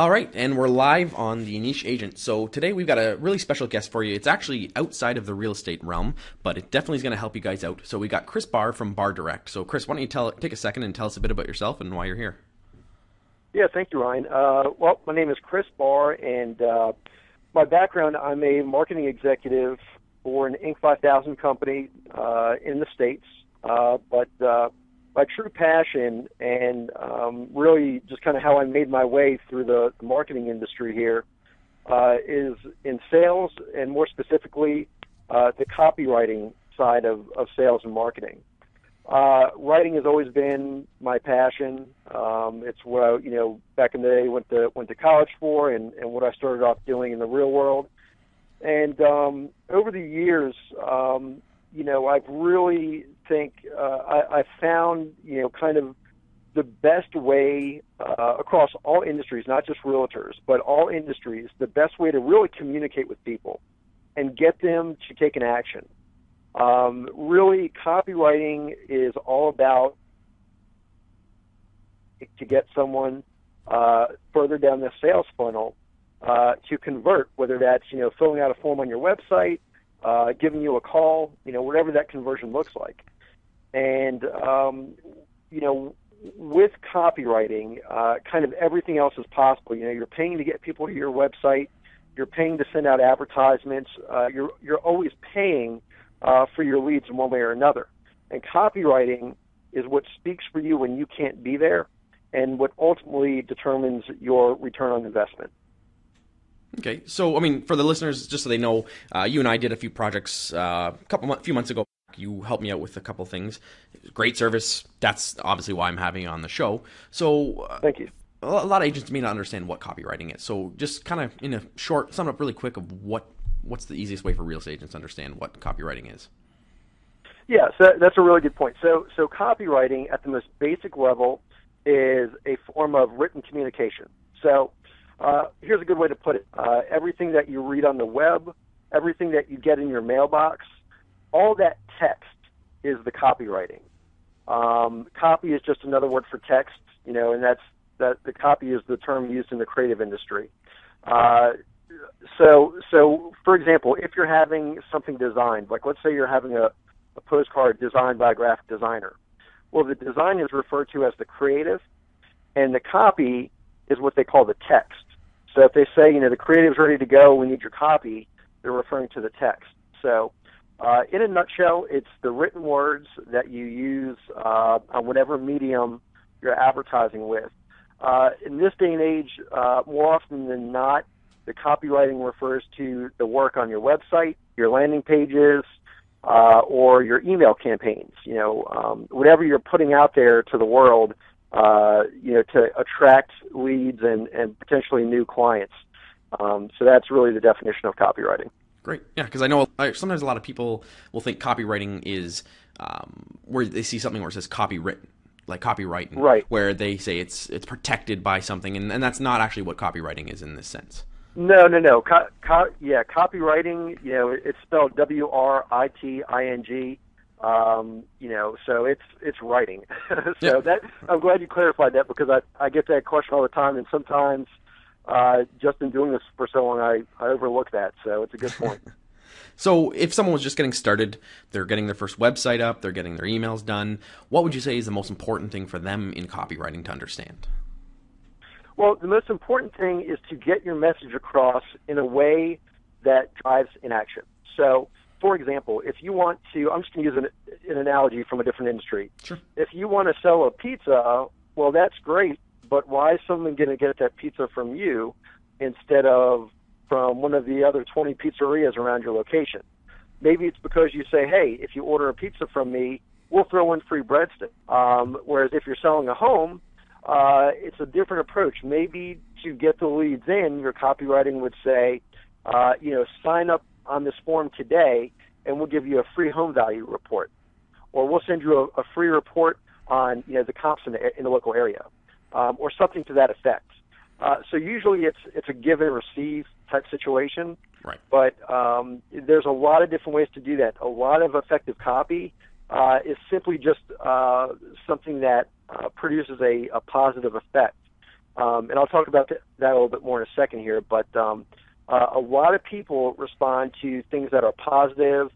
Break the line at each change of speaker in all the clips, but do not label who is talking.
All right, and we're live on the Niche Agent. So today we've got a really special guest for you. It's actually outside of the real estate realm, but it definitely is going to help you guys out. So we got Chris Barr from Barr Direct. So Chris, why don't you tell take a second and tell us a bit about yourself and why you're here?
Yeah, thank you, Ryan. Uh, well, my name is Chris Barr, and uh, my background, I'm a marketing executive for an Inc. 5000 company uh, in the States. Uh, but uh, my true passion and um, really just kind of how I made my way through the, marketing industry here uh, is in sales and more specifically uh, the copywriting side of, of sales and marketing. Uh, writing has always been my passion. Um, it's what I, you know back in the day went to went to college for, and, and what I started off doing in the real world. And um, over the years, um, you know, I've really think uh, I, I found you know kind of the best way uh, across all industries, not just realtors, but all industries, the best way to really communicate with people and get them to take an action. Um, really, copywriting is all about to get someone uh, further down the sales funnel uh, to convert, whether that's you know filling out a form on your website, uh, giving you a call, you know whatever that conversion looks like. And um, you know, with copywriting, uh, kind of everything else is possible. You know, you're paying to get people to your website, you're paying to send out advertisements, uh, you're you're always paying uh, for your leads in one way or another. And copywriting is what speaks for you when you can't be there, and what ultimately determines your return on investment.
Okay, so I mean, for the listeners, just so they know, uh, you and I did a few projects uh, a couple few months ago. You helped me out with a couple things. Great service. That's obviously why I'm having you on the show. So,
uh, thank you.
A lot of agents may not understand what copywriting is. So, just kind of in a short, sum up really quick of what what's the easiest way for real estate agents to understand what copywriting is?
Yeah, so that's a really good point. So, so copywriting at the most basic level is a form of written communication. So, uh, here's a good way to put it: uh, everything that you read on the web, everything that you get in your mailbox, all that text is the copywriting. Um, copy is just another word for text, you know, and that's that the copy is the term used in the creative industry. Uh, so, so for example, if you're having something designed, like let's say you're having a, a postcard designed by a graphic designer, well, the design is referred to as the creative, and the copy is what they call the text. So if they say, you know, the creative's ready to go, we need your copy, they're referring to the text. So uh, in a nutshell, it's the written words that you use uh, on whatever medium you're advertising with. Uh, in this day and age, uh, more often than not, the copywriting refers to the work on your website, your landing pages, uh, or your email campaigns. You know, um, whatever you're putting out there to the world, uh, you know, to attract leads and, and potentially new clients. Um, so that's really the definition of copywriting.
Great. Yeah, because I know sometimes a lot of people will think copywriting is um, where they see something where it says copywritten, like copyright,
right?
Where they say it's it's protected by something, and, and that's not actually what copywriting is in this sense.
No, no, no. Co- co- yeah, copywriting. You know, it's spelled W R I T I N G. Um, you know, so it's it's writing. so yeah. that I'm glad you clarified that because I I get that question all the time, and sometimes uh, just in doing this for so long, I, I overlook that. So it's a good point.
so if someone was just getting started, they're getting their first website up, they're getting their emails done, what would you say is the most important thing for them in copywriting to understand?
Well, the most important thing is to get your message across in a way that drives in action. So, for example, if you want to, I'm just going to use an, an analogy from a different industry.
Sure.
If you want to sell a pizza, well, that's great but why is someone going to get that pizza from you instead of from one of the other 20 pizzerias around your location? Maybe it's because you say, hey, if you order a pizza from me, we'll throw in free breadstick. Um, whereas if you're selling a home, uh, it's a different approach. Maybe to get the leads in, your copywriting would say, uh, you know, sign up on this form today, and we'll give you a free home value report, or we'll send you a, a free report on you know the comps in the, in the local area um, or something to that effect. Uh, so usually it's it's a give and receive type situation.
Right.
But um, there's a lot of different ways to do that. A lot of effective copy uh, is simply just uh, something that uh, produces a, a positive effect. Um, and I'll talk about th- that a little bit more in a second here. But um, uh, a lot of people respond to things that are positive,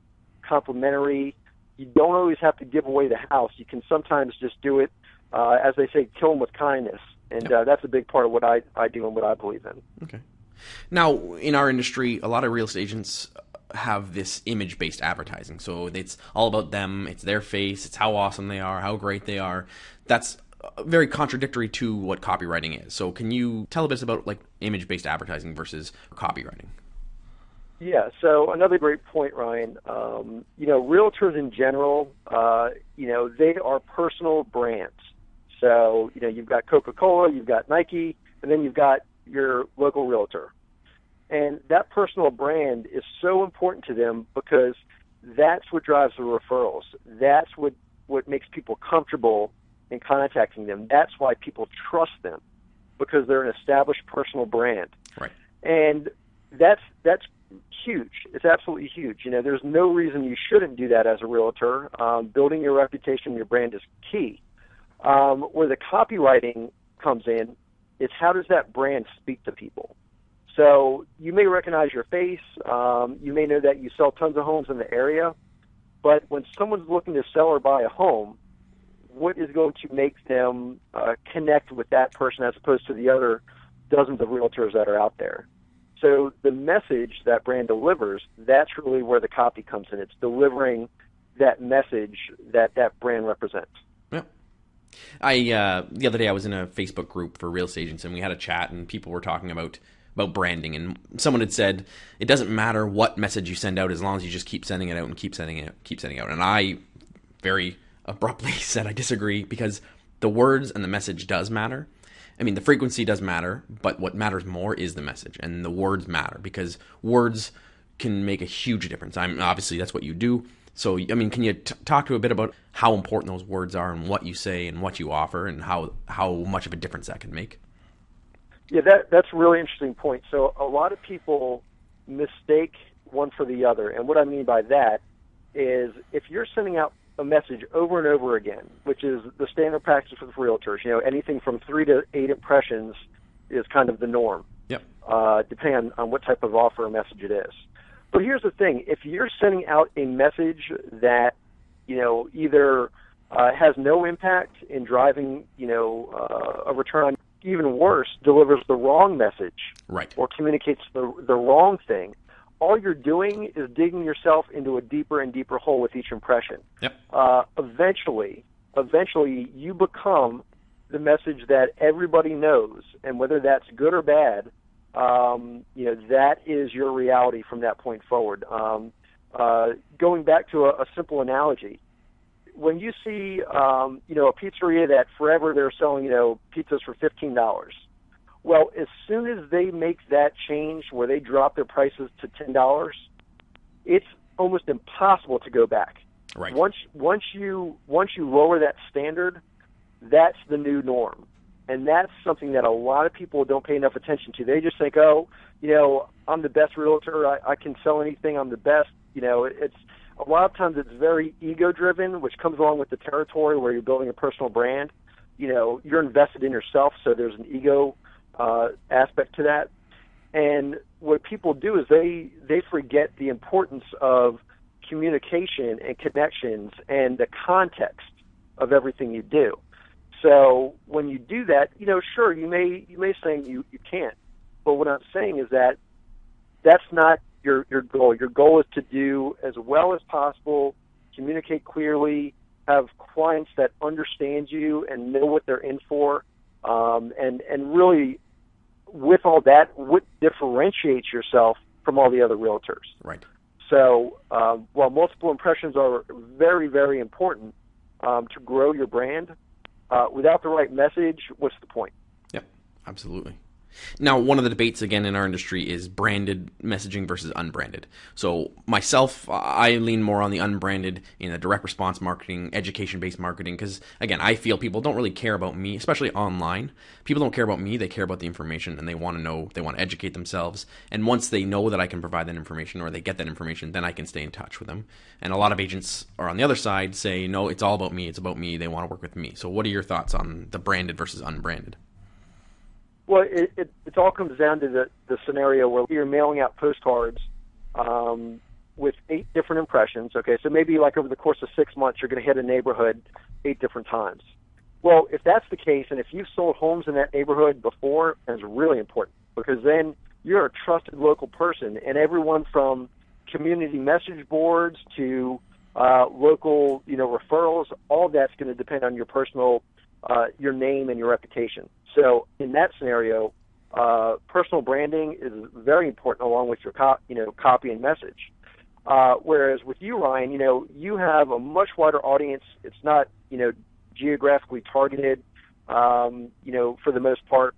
complimentary. You don't always have to give away the house. You can sometimes just do it, uh, as they say, kill them with kindness. And uh, that's a big part of what I, I do and what I believe in.
Okay. Now, in our industry, a lot of real estate agents have this image based advertising. So it's all about them, it's their face, it's how awesome they are, how great they are. That's very contradictory to what copywriting is. So can you tell us about like image based advertising versus copywriting?
Yeah, so another great point, Ryan. Um, you know, realtors in general, uh, you know, they are personal brands. So, you know, you've got Coca Cola, you've got Nike, and then you've got your local realtor. And that personal brand is so important to them because that's what drives the referrals. That's what, what makes people comfortable in contacting them. That's why people trust them because they're an established personal brand.
Right.
And that's that's huge. It's absolutely huge. You know, there's no reason you shouldn't do that as a realtor. Um, building your reputation, your brand is key. Um, where the copywriting comes in is how does that brand speak to people? So you may recognize your face. Um, you may know that you sell tons of homes in the area. But when someone's looking to sell or buy a home, what is going to make them uh, connect with that person as opposed to the other dozens of realtors that are out there? So the message that brand delivers, that's really where the copy comes in. It's delivering that message that that brand represents.
I uh, the other day I was in a Facebook group for real estate agents and we had a chat and people were talking about about branding and someone had said it doesn't matter what message you send out as long as you just keep sending it out and keep sending it keep sending it out and I very abruptly said I disagree because the words and the message does matter. I mean, the frequency does matter, but what matters more is the message, and the words matter because words can make a huge difference. I'm obviously that's what you do. So, I mean, can you t- talk to a bit about how important those words are and what you say and what you offer and how how much of a difference that can make?
Yeah, that that's a really interesting point. So, a lot of people mistake one for the other, and what I mean by that is if you're sending out a message over and over again, which is the standard practice with realtors. You know, anything from three to eight impressions is kind of the norm.
Yep.
Uh, depending on, on what type of offer or message it is. But here's the thing: if you're sending out a message that you know either uh, has no impact in driving you know uh, a return, on even worse, delivers the wrong message,
right,
or communicates the the wrong thing, all you're doing is digging yourself into a deeper and deeper hole with each impression.
Yep.
Uh, eventually, eventually, you become the message that everybody knows, and whether that's good or bad, um, you know that is your reality from that point forward. Um, uh, going back to a, a simple analogy, when you see um, you know a pizzeria that forever they're selling you know pizzas for fifteen dollars well, as soon as they make that change where they drop their prices to ten dollars, it's almost impossible to go back.
Right.
Once once you once you lower that standard, that's the new norm. And that's something that a lot of people don't pay enough attention to. They just think, oh, you know, I'm the best realtor. I, I can sell anything. I'm the best. You know, it's a lot of times it's very ego driven, which comes along with the territory where you're building a personal brand. You know, you're invested in yourself, so there's an ego uh, aspect to that. And what people do is they they forget the importance of communication and connections and the context of everything you do. So when you do that, you know, sure, you may you may say you you can't, but what I'm saying is that that's not your your goal. Your goal is to do as well as possible, communicate clearly, have clients that understand you and know what they're in for, um, and and really with all that, what differentiates yourself from all the other realtors?
Right.
So um, while multiple impressions are very, very important um, to grow your brand, uh, without the right message, what's the point?
Yep, absolutely. Now, one of the debates again in our industry is branded messaging versus unbranded. So, myself, I lean more on the unbranded in the direct response marketing, education based marketing, because again, I feel people don't really care about me, especially online. People don't care about me, they care about the information and they want to know, they want to educate themselves. And once they know that I can provide that information or they get that information, then I can stay in touch with them. And a lot of agents are on the other side say, no, it's all about me, it's about me, they want to work with me. So, what are your thoughts on the branded versus unbranded?
Well, it, it, it all comes down to the, the scenario where you're mailing out postcards um, with eight different impressions. Okay, so maybe like over the course of six months, you're going to hit a neighborhood eight different times. Well, if that's the case, and if you've sold homes in that neighborhood before, that's really important because then you're a trusted local person, and everyone from community message boards to uh, local, you know, referrals, all that's going to depend on your personal, uh, your name and your reputation. So in that scenario, uh, personal branding is very important along with your, co- you know, copy and message. Uh, whereas with you, Ryan, you know, you have a much wider audience. It's not, you know, geographically targeted, um, you know, for the most part.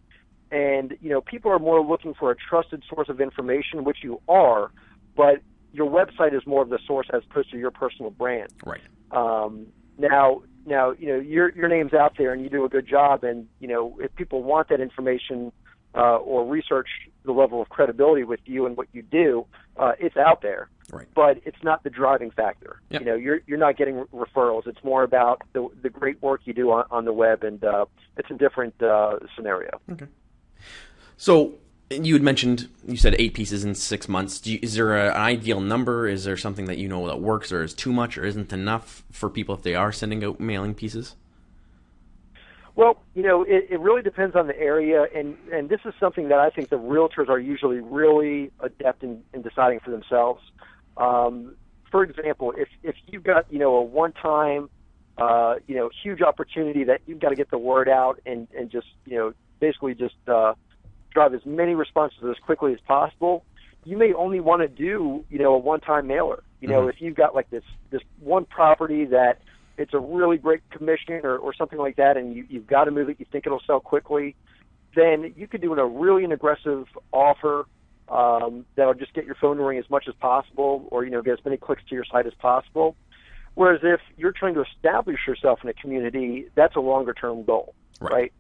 And, you know, people are more looking for a trusted source of information, which you are, but your website is more of the source as opposed to your personal brand.
Right.
Um, now, now, you know, your your name's out there and you do a good job, and you know, if people want that information uh, or research the level of credibility with you and what you do, uh, it's out there.
Right.
But it's not the driving factor.
Yep.
You know, you're you're not getting referrals. It's more about the the great work you do on, on the web, and uh, it's a different uh, scenario.
Okay. So you had mentioned you said eight pieces in six months. You, is there a, an ideal number? Is there something that you know that works, or is too much, or isn't enough for people if they are sending out mailing pieces?
Well, you know, it, it really depends on the area, and and this is something that I think the realtors are usually really adept in, in deciding for themselves. Um, for example, if if you've got you know a one-time, uh, you know, huge opportunity that you've got to get the word out and and just you know basically just uh, drive as many responses as quickly as possible, you may only want to do you know a one-time mailer. You know,
Mhm.
if you've got like this this one property that it's a really great commission or, or something like that, and you, you've got to move it, you think it'll sell quickly, then you could do a really an aggressive offer um, that'll just get your phone to ring as much as possible, or you know get as many clicks to your site as possible. Whereas if you're trying to establish yourself in a community, that's a longer term goal,
Right.
right?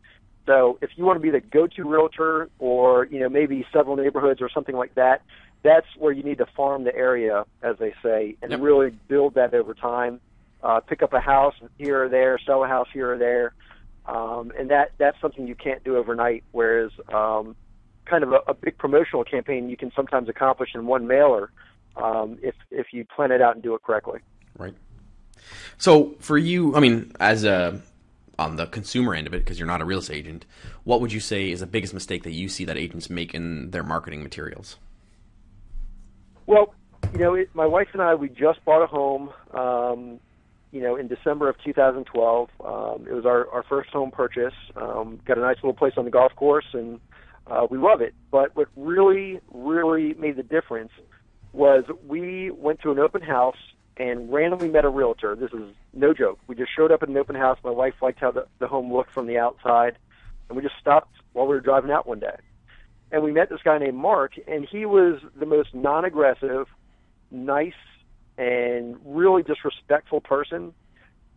So if you want to be the go-to realtor, or you know maybe several neighborhoods or something like that, that's where you need to farm the area, as they say, and
Yep.
really build that over time. Uh, pick up a house here or there, sell a house here or there, um, and that that's something you can't do overnight. Whereas um, kind of a, a big promotional campaign you can sometimes accomplish in one mailer um, if if you plan it out and do it correctly.
Right. So for you, I mean, as a on the consumer end of it, because you're not a real estate agent, what would you say is the biggest mistake that you see that agents make in their marketing materials?
Well, you know, it, my wife and I, we just bought a home, um, you know, in December of 2012. Um, it was our, our first home purchase. Um, got a nice little place on the golf course, and uh, we love it. But what really, really made the difference was we went to an open house and randomly met a realtor. This is no joke. We just showed up at an open house. My wife liked how the, the home looked from the outside, and we just stopped while we were driving out one day and we met this guy named Mark, and he was the most non-aggressive, nice, and really just respectful person.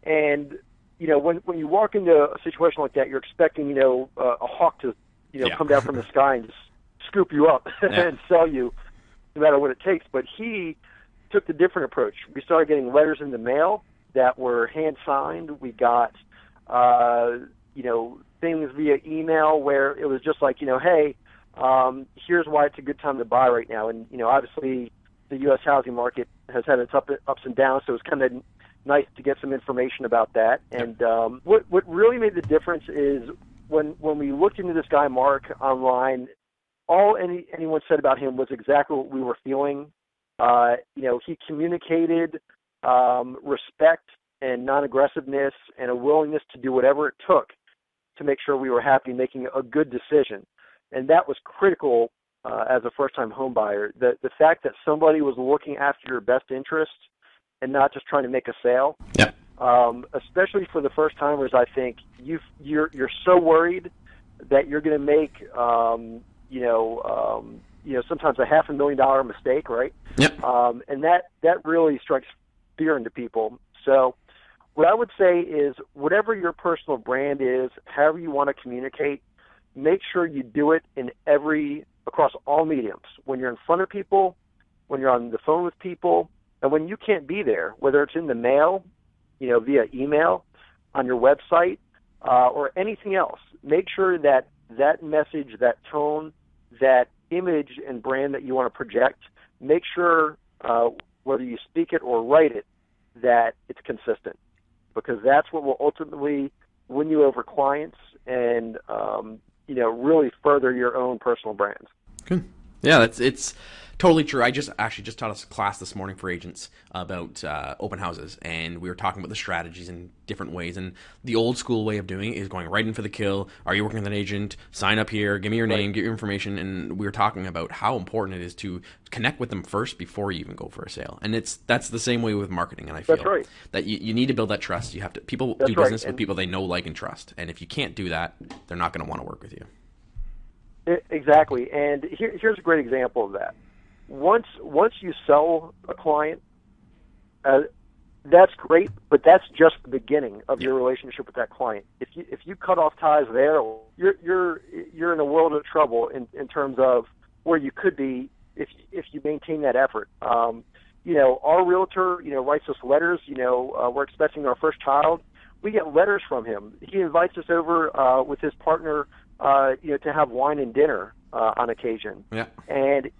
And you know, when when you walk into a situation like that, you're expecting you know uh, a hawk to you know
Yeah.
come down from the sky and just scoop you up
Yeah.
and sell you, no matter what it takes. But he took the different approach. We started getting letters in the mail that were hand signed. We got uh, you know things via email where it was just like you know, hey, um, here's why it's a good time to buy right now. And you know, obviously, the U.S. housing market has had its up, ups and downs, so it's kind of nice to get some information about that. And um, what what really made the difference is when when we looked into this guy Mark online, all any anyone said about him was exactly what we were feeling. Uh, you know, he communicated um, respect and non-aggressiveness and a willingness to do whatever it took to make sure we were happy making a good decision and that was critical uh, as a first-time home buyer. The the fact that somebody was looking after your best interest and not just trying to make a sale.
Yeah.
Um, especially for the first timers, I think you you're you're so worried that you're going to make um, you know um, you know sometimes a half a million dollar mistake, right?
Yep.
Um, and that that really strikes fear into people. So what I would say is whatever your personal brand is, however you want to communicate, make sure you do it in every across all mediums. When you're in front of people, when you're on the phone with people, and when you can't be there, whether it's in the mail, you know, via email, on your website, uh, or anything else. Make sure that that message, that tone, that image and brand that you want to project, make sure uh, whether you speak it or write it that it's consistent, because that's what will ultimately win you over clients and um, you know really further your own personal brand.
Good. Yeah, that's it's totally true. I just actually just taught us a class this morning for agents about uh, open houses, and we were talking about the strategies in different ways. And the old school way of doing it is going right in for the kill. Are you working with an agent? Sign up here. Give me your name. Right. Get your information. And we were talking about how important it is to connect with them first before you even go for a sale. And it's that's the same way with marketing. And I feel
right.
that you, you need to build that trust. You have to people that's do business right. with people they know, like, and trust. And if you can't do that, they're not going to want to work with you.
Exactly. And here, here's a great example of that once once you sell a client, uh, that's great, but that's just the beginning of your relationship with that client. If you if you cut off ties there, you're you're you're in a world of trouble in in terms of where you could be if if you maintain that effort. Um, you know, our realtor, you know, writes us letters. You know, uh, we're expecting our first child. We get letters from him. He invites us over uh, with his partner, uh, you know, to have wine and dinner uh, on occasion.
Yeah.
And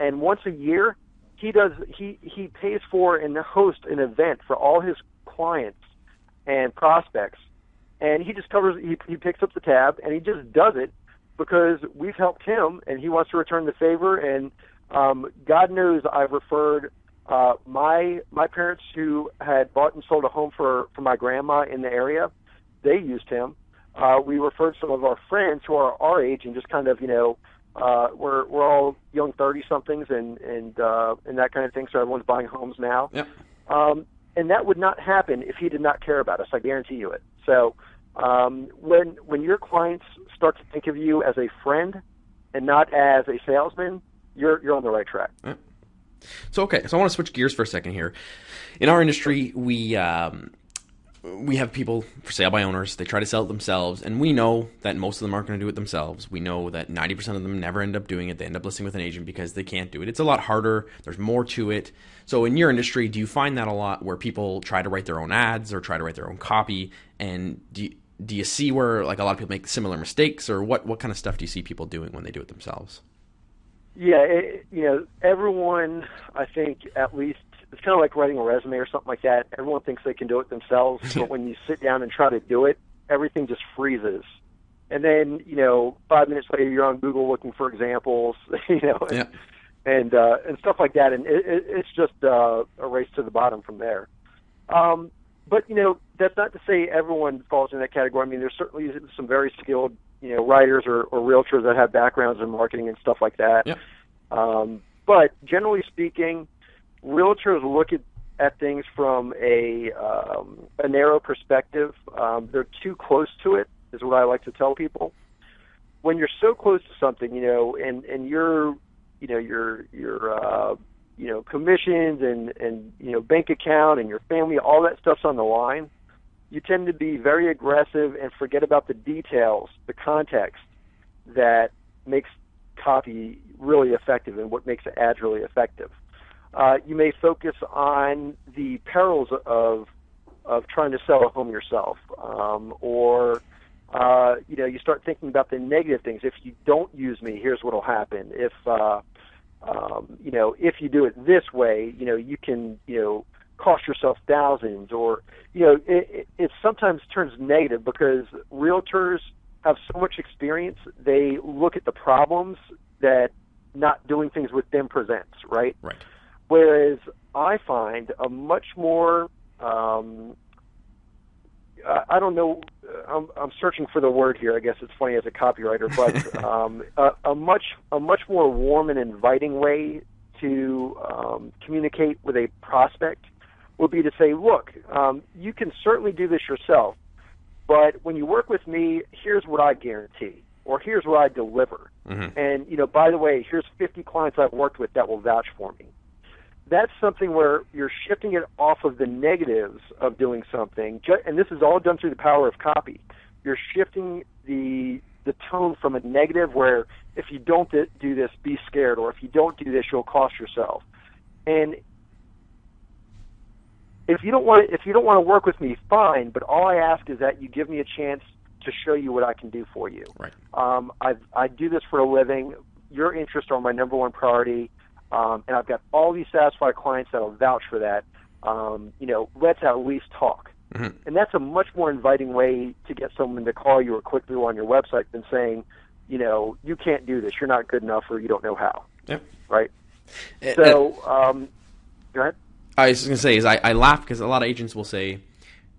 and once a year he does he he pays for and hosts an event for all his clients and prospects. And he just covers he, he picks up the tab and he just does it because we've helped him and he wants to return the favor. And um god knows i've referred uh my my parents who had bought and sold a home for for my grandma in the area they used him. Uh we referred some of our friends who are our age and just kind of you know uh, we're we're all young thirty somethings and and uh, and that kind of thing. So everyone's buying homes now.
Yeah.
Um, and that would not happen if he did not care about us. I guarantee you it. So um, when when your clients start to think of you as a friend and not as a salesman, you're you're on the right track.
Yeah. So okay, so I want to switch gears for a second here. In our industry, we um, we have people for sale by owners. They try to sell it themselves, and we know that most of them aren't going to do it themselves. We know that 90% of them never end up doing it. They end up listing with an agent because they can't do it. It's a lot harder. There's more to it. So, in your industry, do you find that a lot where people try to write their own ads or try to write their own copy? And do you, do you see where like a lot of people make similar mistakes, or what what kind of stuff do you see people doing when they do it themselves?
Yeah, it, you know, everyone I think at least it's kind of like writing a resume or something like that. Everyone thinks they can do it themselves, but when you sit down and try to do it, everything just freezes. And then, you know, five minutes later, you're on Google looking for examples, you know,
yeah.
and uh, and stuff like that. And it, it, it's just uh, a race to the bottom from there. Um, but you know, that's not to say everyone falls in that category. I mean, there's certainly some very skilled, you know, writers or, or realtors that have backgrounds in marketing and stuff like that.
Yeah.
Um, but generally speaking, realtors look at, at things from a um, a narrow perspective. Um, they're too close to it, is what I like to tell people. When you're so close to something, you know, and and your you know your your uh, you know commissions and and you know bank account and your family, all that stuff's on the line. You tend to be very aggressive and forget about the details, the context that makes copy really effective and what makes ads really effective uh, you may focus on the perils of of trying to sell a home yourself, um, or uh, you know, you start thinking about the negative things. If you don't use me, here's what'll happen. If uh, um, you know, if you do it this way, you know, you can you know cost yourself thousands, or you know, it, it, it sometimes turns negative because realtors have so much experience. They look at the problems that not doing things with them presents, right?
Right.
Whereas I find a much more um, I don't know. I'm, I'm searching for the word here. I guess it's funny as a copywriter, but um, a, a much a much more warm and inviting way to um, communicate with a prospect would be to say, look, um, you can certainly do this yourself, but when you work with me, here's what I guarantee, or here's what I deliver.
Mm-hmm.
And you know, by the way, here's 50 clients I've worked with that will vouch for me that's something where you're shifting it off of the negatives of doing something, and this is all done through the power of copy. You're shifting the the tone from a negative where if you don't do this, be scared, or if you don't do this, you'll cost yourself. And if you don't want to, if you don't want to work with me, fine. But all I ask is that you give me a chance to show you what I can do for you.
Right.
Um, I I do this for a living. Your interests are my number one priority, um, and I've got all these satisfied clients that'll vouch for that. Um, you know, let's at least talk.
Mhm.
And that's a much more inviting way to get someone to call you or click through on your website than saying, you know, you can't do this, you're not good enough, or you don't know how.
Yep.
Right.
Uh,
So, um, go ahead.
I was gonna say is I, I laugh because a lot of agents will say,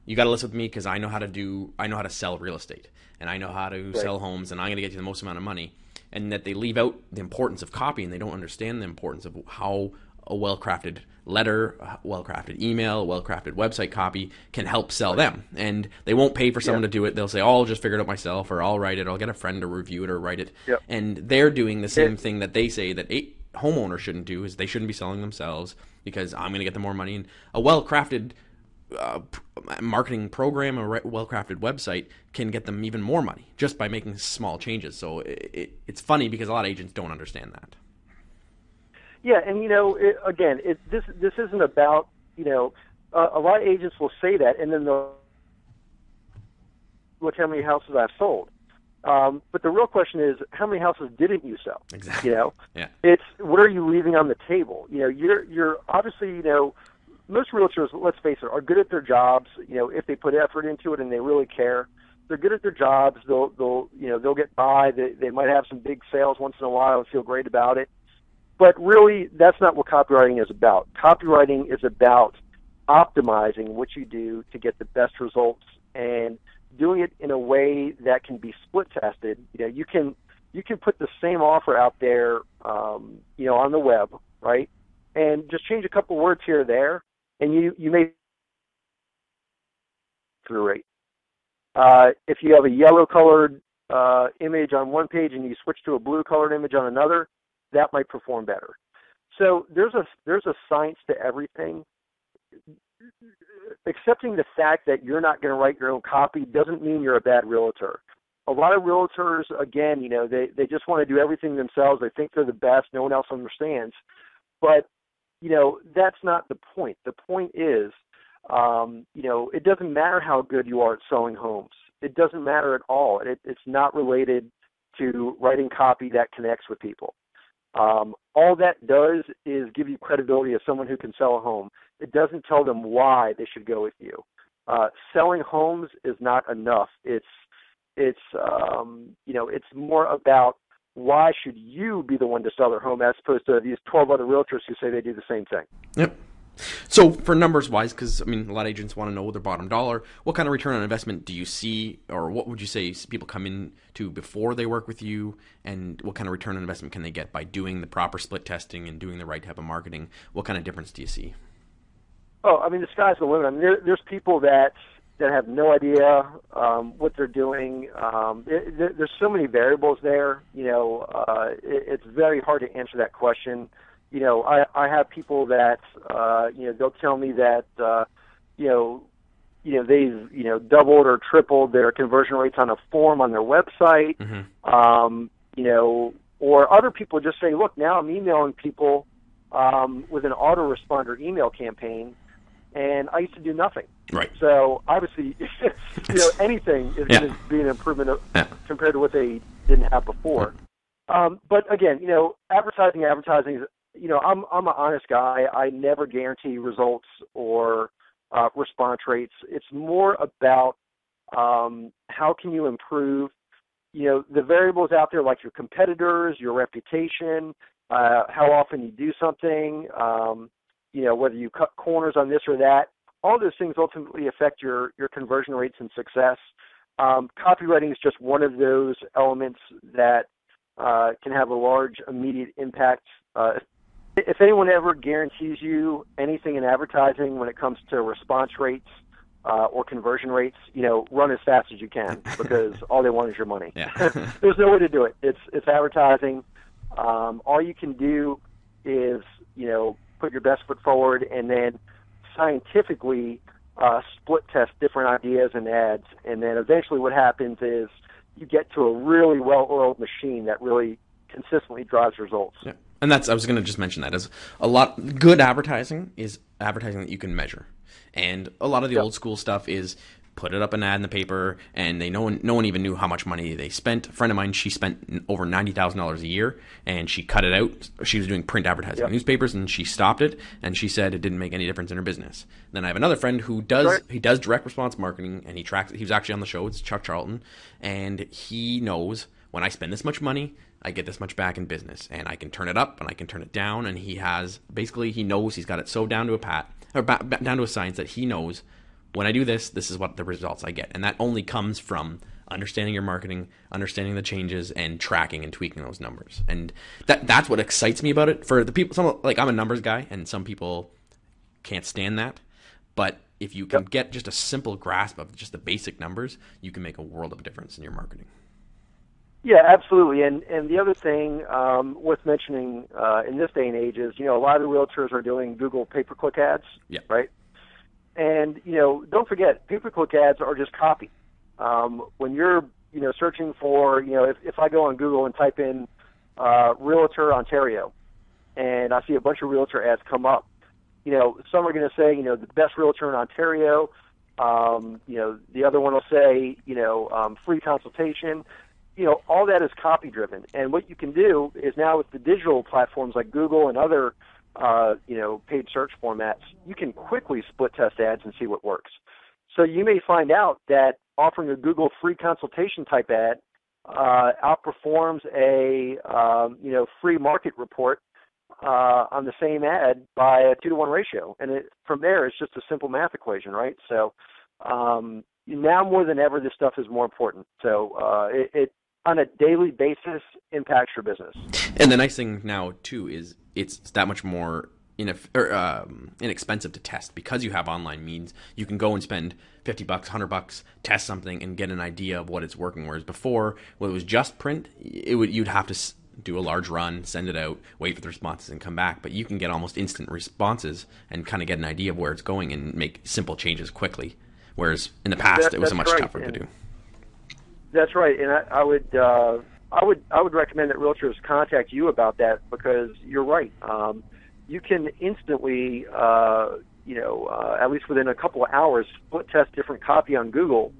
"You got to list with me because I know how to do I know how to sell real estate and I know how to sell homes and I'm gonna get you the most amount of money," and that they leave out the importance of copy and they don't understand the importance of how a well crafted letter, a well crafted email, well crafted website copy can help sell them. And they won't pay for someone
Yeah.
to do it. They'll say, "Oh, I'll just figure it out myself," or "I'll write it," or "I'll get a friend to review it or write it." And they're doing the same
It-
thing that they say that a homeowners shouldn't do is they shouldn't be selling themselves because I'm going to get them more money. And a well crafted uh, marketing program, a re- well crafted website can get them even more money just by making small changes. So it, it, it's funny because a lot of agents don't understand that.
Yeah, and you know, it, again, it, this this isn't about you know, uh, a lot of agents will say that, and then they'll look how many houses I've sold. Um, but the real question is, how many houses didn't you sell?
Exactly.
You know,
Yeah.
it's what are you leaving on the table? You know, you're you're obviously you know most realtors, let's face it, are good at their jobs. You know, if they put effort into it and they really care, they're good at their jobs. They'll they'll you know they'll get by. They they might have some big sales once in a while and feel great about it. But really, that's not what copywriting is about. Copywriting is about optimizing what you do to get the best results and doing it in a way that can be split tested. You know, you can you can put the same offer out there, um, you know, on the web, right? And just change a couple words here or there, and you you may through rate. Uh, if you have a yellow colored uh, image on one page and you switch to a blue colored image on another, that might perform better. So there's a there's a science to everything. Accepting the fact that you're not going to write your own copy doesn't mean you're a bad realtor. A lot of realtors, again, you know, they they just want to do everything themselves. They think they're the best. No one else understands. But you know, that's not the point. The point is, um, you know, it doesn't matter how good you are at selling homes. It doesn't matter at all. It, it's not related to writing copy that connects with people. Um, all that does is give you credibility as someone who can sell a home. It doesn't tell them why they should go with you. Uh, selling homes is not enough. It's it's um, you know it's more about why should you be the one to sell their home as opposed to these 12 other realtors who say they do the same thing.
Yep. So for numbers wise, because I mean, a lot of agents want to know their bottom dollar. What kind of return on investment do you see, or what would you say people come in to before they work with you, and what kind of return on investment can they get by doing the proper split testing and doing the right type of marketing? What kind of difference do you see?
Oh, I mean, the sky's the limit. I mean, there, there's people that that have no idea um, what they're doing. Um, it, there, there's so many variables there. You know, uh, it, it's very hard to answer that question. You know, I, I have people that uh, you know they'll tell me that uh, you know you know they've you know doubled or tripled their conversion rates on a form on their website.
Mm-hmm.
Um, you know, or other people just say, look, now I'm emailing people um, with an autoresponder email campaign, and I used to do nothing.
Right.
So obviously, you know, anything is
Yeah.
going to be an improvement of,
Yeah.
compared to what they didn't have before. Um, but again, you know, advertising, advertising is, you know, I'm I'm an honest guy. I never guarantee results or uh, response rates. It's more about um, how can you improve. You know, the variables out there like your competitors, your reputation, uh, how often you do something. Um, you know, whether you cut corners on this or that. All those things ultimately affect your your conversion rates and success. Um, copywriting is just one of those elements that uh, can have a large immediate impact. Uh, if anyone ever guarantees you anything in advertising when it comes to response rates uh, or conversion rates, you know, run as fast as you can because all they want is your money.
Yeah.
There's no way to do it. It's it's advertising. Um, all you can do is you know put your best foot forward and then scientifically uh, split test different ideas and ads, and then eventually what happens is you get to a really well-oiled machine that really consistently drives results.
Yeah. And that's I was going to just mention that as a lot good advertising is advertising that you can measure. And a lot of the
Yep.
old school stuff is put it up an ad in the paper, and they no one no one even knew how much money they spent. A friend of mine, she spent over ninety thousand dollars a year, and she cut it out. She was doing print advertising yep. newspapers, and she stopped it, and she said it didn't make any difference in her business. Then I have another friend who does right. he does direct response marketing, and he tracks. He was actually on the show. It's Chuck Charlton, and he knows when I spend this much money, I get this much back in business, and I can turn it up and I can turn it down. And he has basically he knows he's got it so down to a pat or ba- down to a science that he knows when I do this, this is what the results I get, and that only comes from understanding your marketing, understanding the changes, and tracking and tweaking those numbers. And that that's what excites me about it. For the people, some like I'm a numbers guy, and some people can't stand that. But if you can yep. get just a simple grasp of just the basic numbers, you can make a world of difference in your marketing.
Yeah, absolutely. And and the other thing um, worth mentioning uh, in this day and age is, you know, a lot of the realtors are doing Google pay per click ads,
yeah.
right? And you know, don't forget, pay per click ads are just copy. Um, when you're you know searching for, you know, if if I go on Google and type in uh, realtor Ontario, and I see a bunch of realtor ads come up, you know, some are going to say, you know, the best realtor in Ontario. Um, you know, the other one will say, you know, um, free consultation you know, all that is copy driven. And what you can do is now with the digital platforms like Google and other, uh, you know, paid search formats, you can quickly split test ads and see what works. So you may find out that offering a Google free consultation type ad uh, outperforms a, um, you know, free market report uh, on the same ad by a two to one ratio. And it, from there, it's just a simple math equation, right? So um, now more than ever, this stuff is more important. So uh, it, it on a daily basis impacts your business.
And the nice thing now too is it's that much more or, um, inexpensive to test because you have online means. You can go and spend fifty bucks, hundred bucks, test something, and get an idea of what it's working. Whereas before, when it was just print, it would you'd have to do a large run, send it out, wait for the responses, and come back. But you can get almost instant responses and kind of get an idea of where it's going and make simple changes quickly. Whereas in the past, that, it was much right. tougher and, to do.
That's right, and I, I would uh, I would I would recommend that realtors contact you about that because you're right. Um, you can instantly, uh, you know, uh, at least within a couple of hours, split test different copy on Google,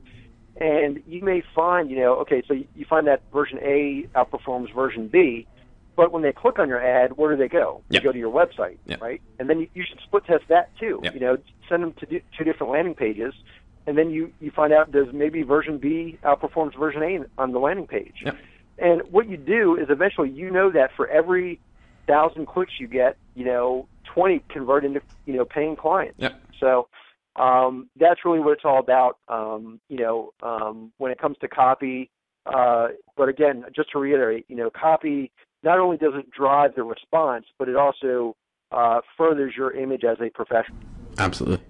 and you may find, you know, okay, so you find that version A outperforms version B, but when they click on your ad, where do they go?
Yep.
They go to your website,
yep.
right? And then you, you should split test that too.
Yep.
You know, send them to two different landing pages and then you you find out does maybe version B outperforms version A on the landing page.
Yep.
And what you do is eventually you know that for every thousand clicks you get, you know, twenty convert into you know paying clients.
Yep.
So um, that's really what it's all about. Um, you know, um, when it comes to copy. Uh, but again, just to reiterate, you know, copy not only does it drive the response, but it also uh, furthers your image as a professional.
Absolutely.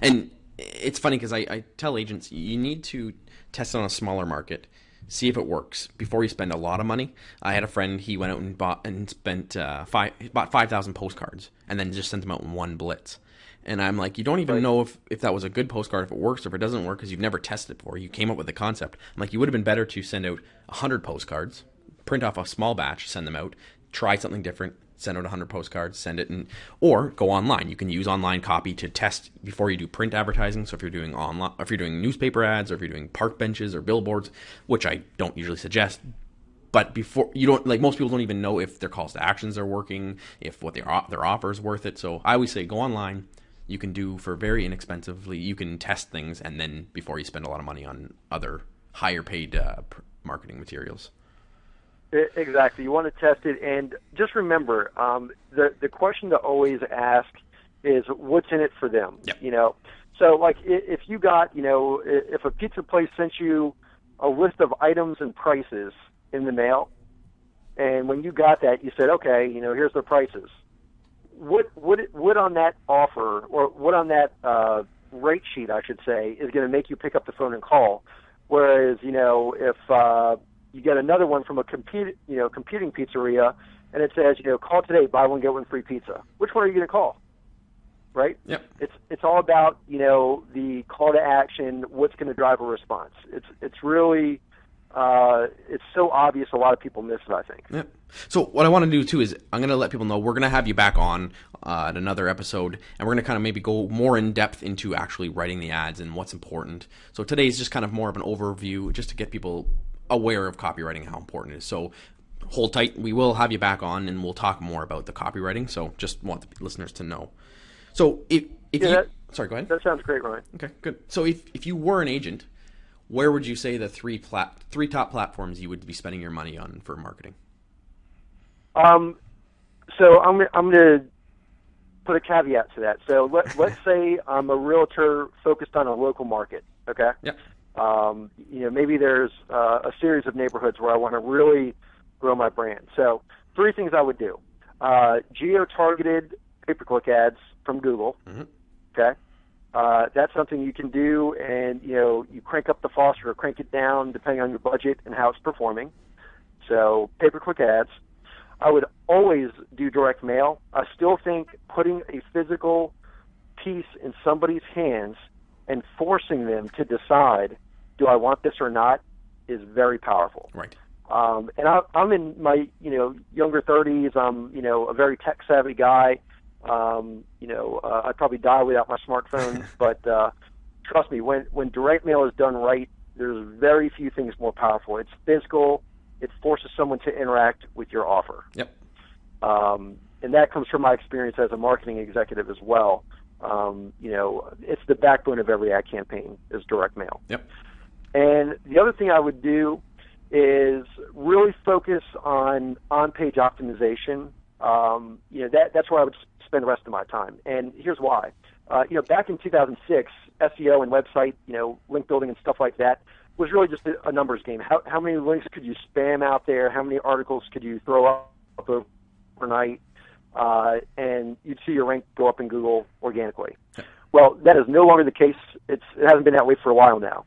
And it's funny because I, I tell agents you need to test on a smaller market see if it works before you spend a lot of money. I had a friend he went out and bought and spent uh, five bought five thousand postcards and then just sent them out in one blitz. And I'm like, you don't even right. know if, if that was a good postcard, if it works, or if it doesn't work, because you've never tested it before. You came up with the concept. I'm like, you would have been better to send out hundred postcards, print off a small batch, send them out, try something different, send out 100 postcards, send it, and or go online. You can use online copy to test before you do print advertising. So if you're doing online, if you're doing newspaper ads, or if you're doing park benches or billboards, which I don't usually suggest, but before you don't like most people don't even know if their calls to actions are working, if what their their offer is worth it. So I always say go online. You can do for very inexpensively. You can test things, and then before you spend a lot of money on other higher paid uh, marketing materials.
Exactly. You want to test it, and just remember um, the the question to always ask is what's in it for them.
Yep.
You know, so like if you got you know if a pizza place sent you a list of items and prices in the mail, and when you got that, you said, okay, you know, here's the prices. What what what on that offer or what on that uh, rate sheet, I should say, is going to make you pick up the phone and call? Whereas you know if uh, you get another one from a compete, you know, competing pizzeria, and it says, you know, call today, buy one get one free pizza. Which one are you going to call? Right?
Yep.
It's it's all about you know the call to action. What's going to drive a response? It's it's really uh, it's so obvious. A lot of people miss it. I think.
Yep. So what I want to do too is I'm going to let people know we're going to have you back on uh, at another episode, and we're going to kind of maybe go more in depth into actually writing the ads and what's important. So today is just kind of more of an overview, just to get people aware of copywriting how important it is. So hold tight. We will have you back on, and we'll talk more about the copywriting. So just want the listeners to know. So if if
Yeah,
you
that-
sorry, go ahead.
That sounds great, Ryan.
Okay, good. So if if you were an agent, where would you say the three plat three top platforms you would be spending your money on for marketing?
Um, so I'm I'm going to put a caveat to that. So let let's say I'm a realtor focused on a local market. Okay.
Yep.
Um, you know, maybe there's uh, a series of neighborhoods where I want to really grow my brand. So three things I would do: uh, geo-targeted pay-per-click ads from Google.
Mhm.
Okay. Uh, that's something you can do, and you know you crank up the faucet or crank it down depending on your budget and how it's performing. So pay-per-click ads. I would always do direct mail. I still think putting a physical piece in somebody's hands and forcing them to decide, do I want this or not, is very powerful.
Right.
Um, and I, I'm in my you know younger 30s. I'm you know a very tech savvy guy. Um, you know uh, I'd probably die without my smartphone, but uh, trust me, when when direct mail is done right, there's very few things more powerful. It's physical. It forces someone to interact with your offer.
Yep.
Um, and that comes from my experience as a marketing executive as well. Um, you know, it's the backbone of every ad campaign is direct mail.
Yep.
And the other thing I would do is really focus on on-page optimization. Um, you know, that that's where I would spend the rest of my time. And here's why. Uh, you know, back in 2006, SEO and website, you know, link building and stuff like that was really just a, a numbers game. How how many links could you spam out there? How many articles could you throw up overnight? Uh, and you'd see your rank go up in Google organically. Well, that is no longer the case. It's it hasn't been that way for a while now.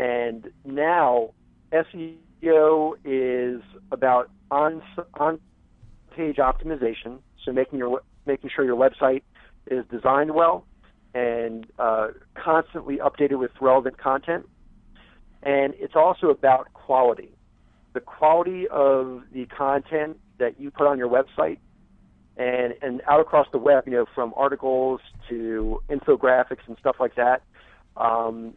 And now SEO is about on on page optimization, so making your making sure your website is designed well and uh, constantly updated with relevant content. And it's also about quality. The quality of the content that you put on your website and and out across the web, you know, from articles to infographics and stuff like that. Um,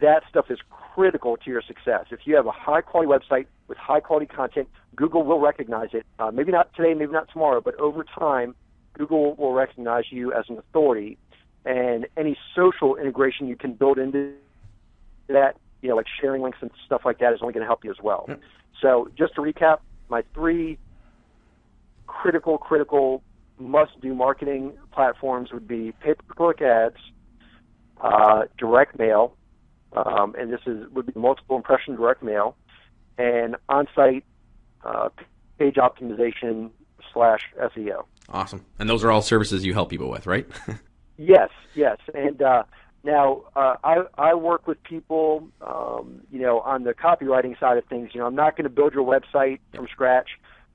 that stuff is critical to your success. If you have a high quality website with high quality content, Google will recognize it. Uh, maybe not today, maybe not tomorrow, but over time, Google will recognize you as an authority. And any social integration you can build into that, you know, like sharing links and stuff like that, is only going to help you as well.
Yep.
So, just to recap, my three critical, critical must-do marketing platforms would be pay-per-click ads, uh, direct mail, um, and this is would be multiple impression direct mail, and on-site uh, page optimization slash SEO.
Awesome. And those are all services you help people with, right?
Yes, yes, and uh, now uh, I I work with people, um, you know, on the copywriting side of things. You know, I'm not going to build your website from scratch.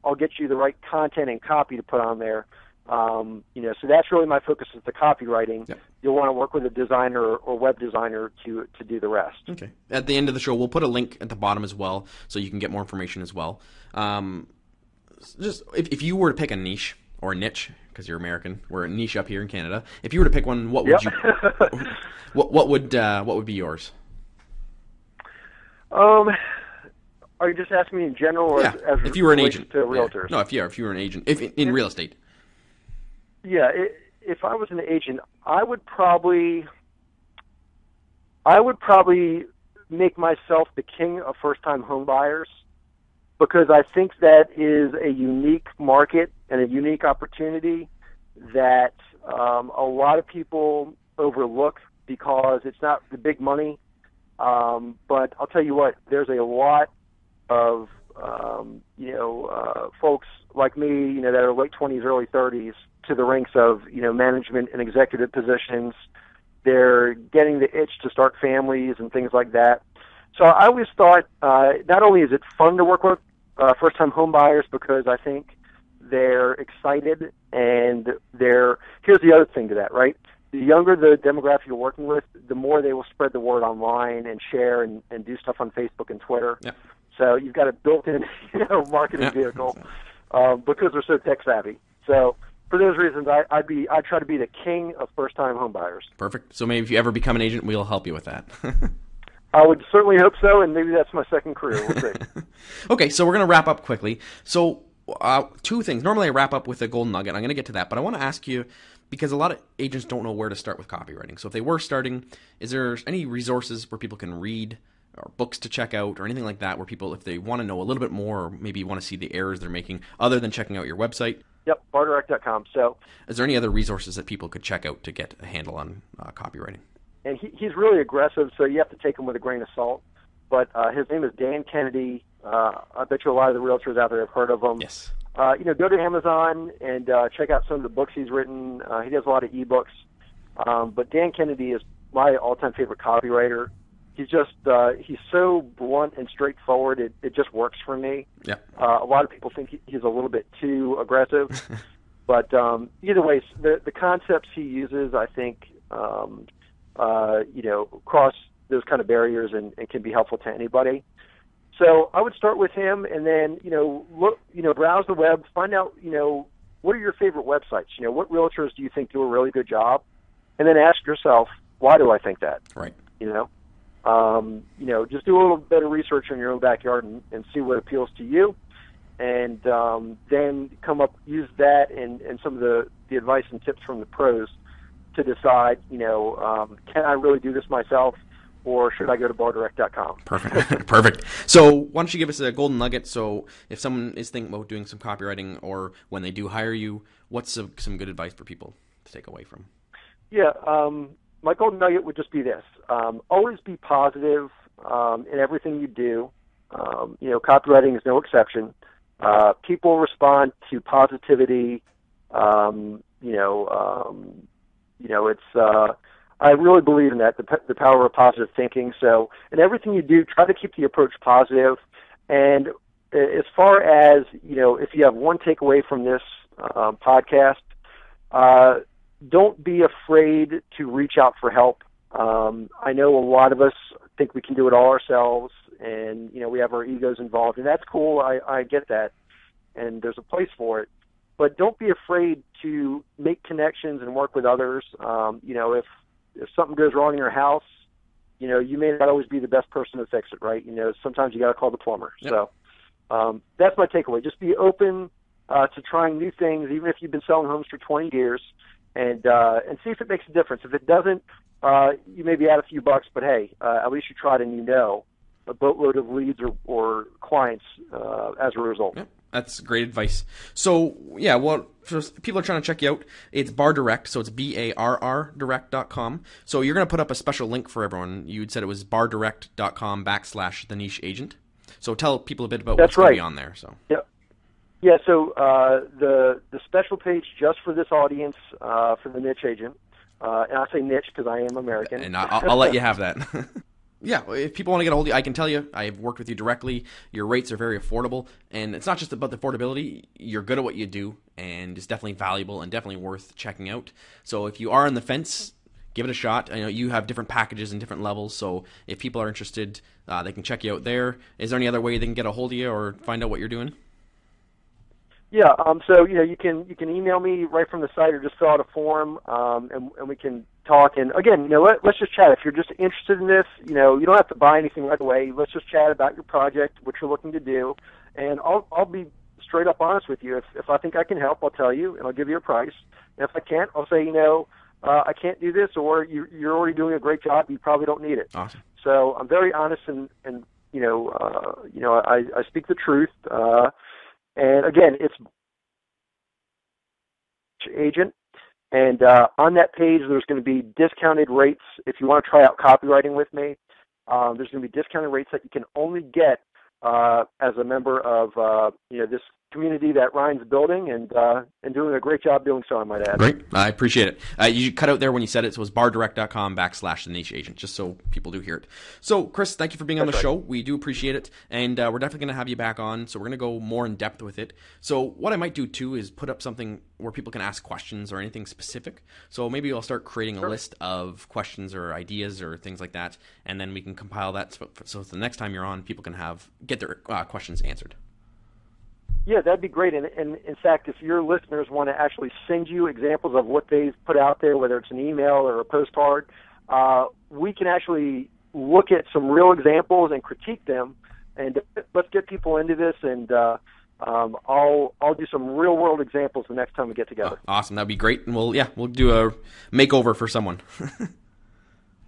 I'll get you the right content and copy to put on there. Um, you know, so that's really my focus is the copywriting.
Yep.
You'll want to work with a designer or web designer to to do the rest.
okay. At the end of the show, we'll put a link at the bottom as well, so you can get more information as well. Um, just if, if you were to pick a niche or a niche, because you're American, we're a niche up here in Canada. If you were to pick one, what would
Yep.
you? what what would uh, what would be yours?
Um, are you just asking me in general, or
yeah.
as, as
if you were an agent
to
Yeah.
realtors?
No, if you are, if you were an agent, if in, in real estate.
Yeah, i if I was an agent, I would probably, I would probably make myself the king of first-time home buyers because I think that is a unique market and a unique opportunity that um, a lot of people overlook because it's not the big money. Um, but I'll tell you what, there's a lot of um, you know uh, folks like me, you know, that are late 20s, early 30s, to the ranks of you know management and executive positions. They're getting the itch to start families and things like that. So I always thought uh, not only is it fun to work with uh, first-time home buyers because I think they're excited and they're here's the other thing to that right the younger the demographic you're working with, the more they will spread the word online and share and, and do stuff on Facebook and Twitter.
Yep.
So you've got a built-in you know, marketing
Yep.
vehicle um, because they're so tech savvy. So for those reasons, I, I'd be I try to be the king of first-time homebuyers.
Perfect. So maybe if you ever become an agent, we'll help you with that.
I would certainly hope so, and maybe that's my second career. We'll see.
okay, so we're going to wrap up quickly. So, uh, two things. Normally, I wrap up with a golden nugget. I'm going to get to that, but I want to ask you because a lot of agents don't know where to start with copywriting. So, if they were starting, is there any resources where people can read or books to check out or anything like that where people, if they want to know a little bit more or maybe want to see the errors they're making other than checking out your website,
yep, barrdirect.com. So
is there any other resources that people could check out to get a handle on uh, copywriting?
and he, he's really aggressive, so you have to take him with a grain of salt. But uh, his name is Dan Kennedy. Uh, I bet you a lot of the realtors out there have heard of him.
Yes.
Uh, you know, go to Amazon and uh, check out some of the books he's written. Uh, he does a lot of ebooks. Um, but Dan Kennedy is my all-time favorite copywriter. He's just uh, he's so blunt and straightforward. It, it just works for me.
Yeah.
Uh, a lot of people think he, he's a little bit too aggressive, but um, either way, the the concepts he uses, I think, um, uh, you know, cross those kind of barriers and, and can be helpful to anybody. So I would start with him, and then you know, look, you know, browse the web, find out, you know, what are your favorite websites? You know, what realtors do you think do a really good job? And then ask yourself, why do I think that?
Right.
You know, um, you know, just do a little bit of research in your own backyard and, and see what appeals to you, and um, then come up use that and, and some of the the advice and tips from the pros to decide, you know, um, can I really do this myself, or should I go to barrdirect.com?
Perfect. Perfect. So, why don't you give us a golden nugget? So, if someone is thinking about doing some copywriting, or when they do hire you, what's some, some good advice for people to take away from?
Yeah, um, my golden nugget would just be this: um, always be positive um, in everything you do. Um, you know, copywriting is no exception. Uh, people respond to positivity. Um, you know, um, you know, it's. Uh, I really believe in that the, the power of positive thinking. So, in everything you do, try to keep the approach positive. And as far as you know, if you have one takeaway from this uh, podcast, uh, don't be afraid to reach out for help. Um, I know a lot of us think we can do it all ourselves, and you know we have our egos involved, and that's cool. I, I get that, and there's a place for it. But don't be afraid to make connections and work with others. Um, you know, if if something goes wrong in your house, you know you may not always be the best person to fix it, right? You know, sometimes you got to call the plumber.
Yep.
So um, that's my takeaway. Just be open uh, to trying new things, even if you've been selling homes for 20 years and uh, and see if it makes a difference. If it doesn't, uh, you maybe add a few bucks, but hey, uh, at least you tried and you know a boatload of leads or, or clients uh, as a result.
Yep. That's great advice. So, yeah, well, for people are trying to check you out, it's Barr Direct, so it's B A R R direct.com. So, you're going to put up a special link for everyone. You said it was barrdirect.com backslash the niche agent. So, tell people a bit about
That's
what's going to be on there. So,
Yep. Yeah, so uh, the the special page just for this audience uh, for the niche agent, uh, and I say niche because I am American.
and I'll, I'll let you have that. yeah, if people want to get a hold of you, I can tell you, I've worked with you directly. Your rates are very affordable, and it's not just about the affordability. You're good at what you do, and it's definitely valuable and definitely worth checking out. So if you are on the fence, give it a shot. I know you have different packages and different levels, so if people are interested, uh, they can check you out there. Is there any other way they can get a hold of you or find out what you're doing?
Yeah, um, so you know you can you can email me right from the site or just fill out a form, um, and, and we can talk. And again, you know, let, let's just chat. If you're just interested in this, you know, you don't have to buy anything right away. Let's just chat about your project, what you're looking to do, and I'll I'll be straight up honest with you. If if I think I can help, I'll tell you, and I'll give you a price. And if I can't, I'll say, you know, uh, I can't do this, or you, you're already doing a great job. You probably don't need it.
Awesome.
So I'm very honest and and you know uh, you know I, I speak the truth. Uh, and again, it's agent. And uh, on that page, there's going to be discounted rates if you want to try out copywriting with me. Um, there's going to be discounted rates that you can only get uh, as a member of uh, you know this community that Ryan's building and uh, and doing a great job doing so. I might add.
Great, I appreciate it. Uh, you cut out there when you said it, so it was barrdirect.com backslash the niche agent, just so people do hear it. So, Chris, thank you for being on the
right.
show. We do appreciate it, and uh, we're definitely going to have you back on. So we're going to go more in depth with it. So what I might do too is put up something where people can ask questions or anything specific. So maybe I'll start creating a list of questions or ideas or things like that, and then we can compile that so, so the next time you're on, people can have get their uh, questions answered.
Yeah, that'd be great. And, and in fact, if your listeners want to actually send you examples of what they've put out there, whether it's an email or a postcard, uh, we can actually look at some real examples and critique them. And let's get people into this. And uh, um, I'll I'll do some real world examples the next time we get together.
Awesome, that'd be great. And we'll yeah, we'll do a makeover for someone.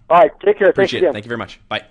All right, take care.
Appreciate
Thanks again.
it. Thank you very much. Bye.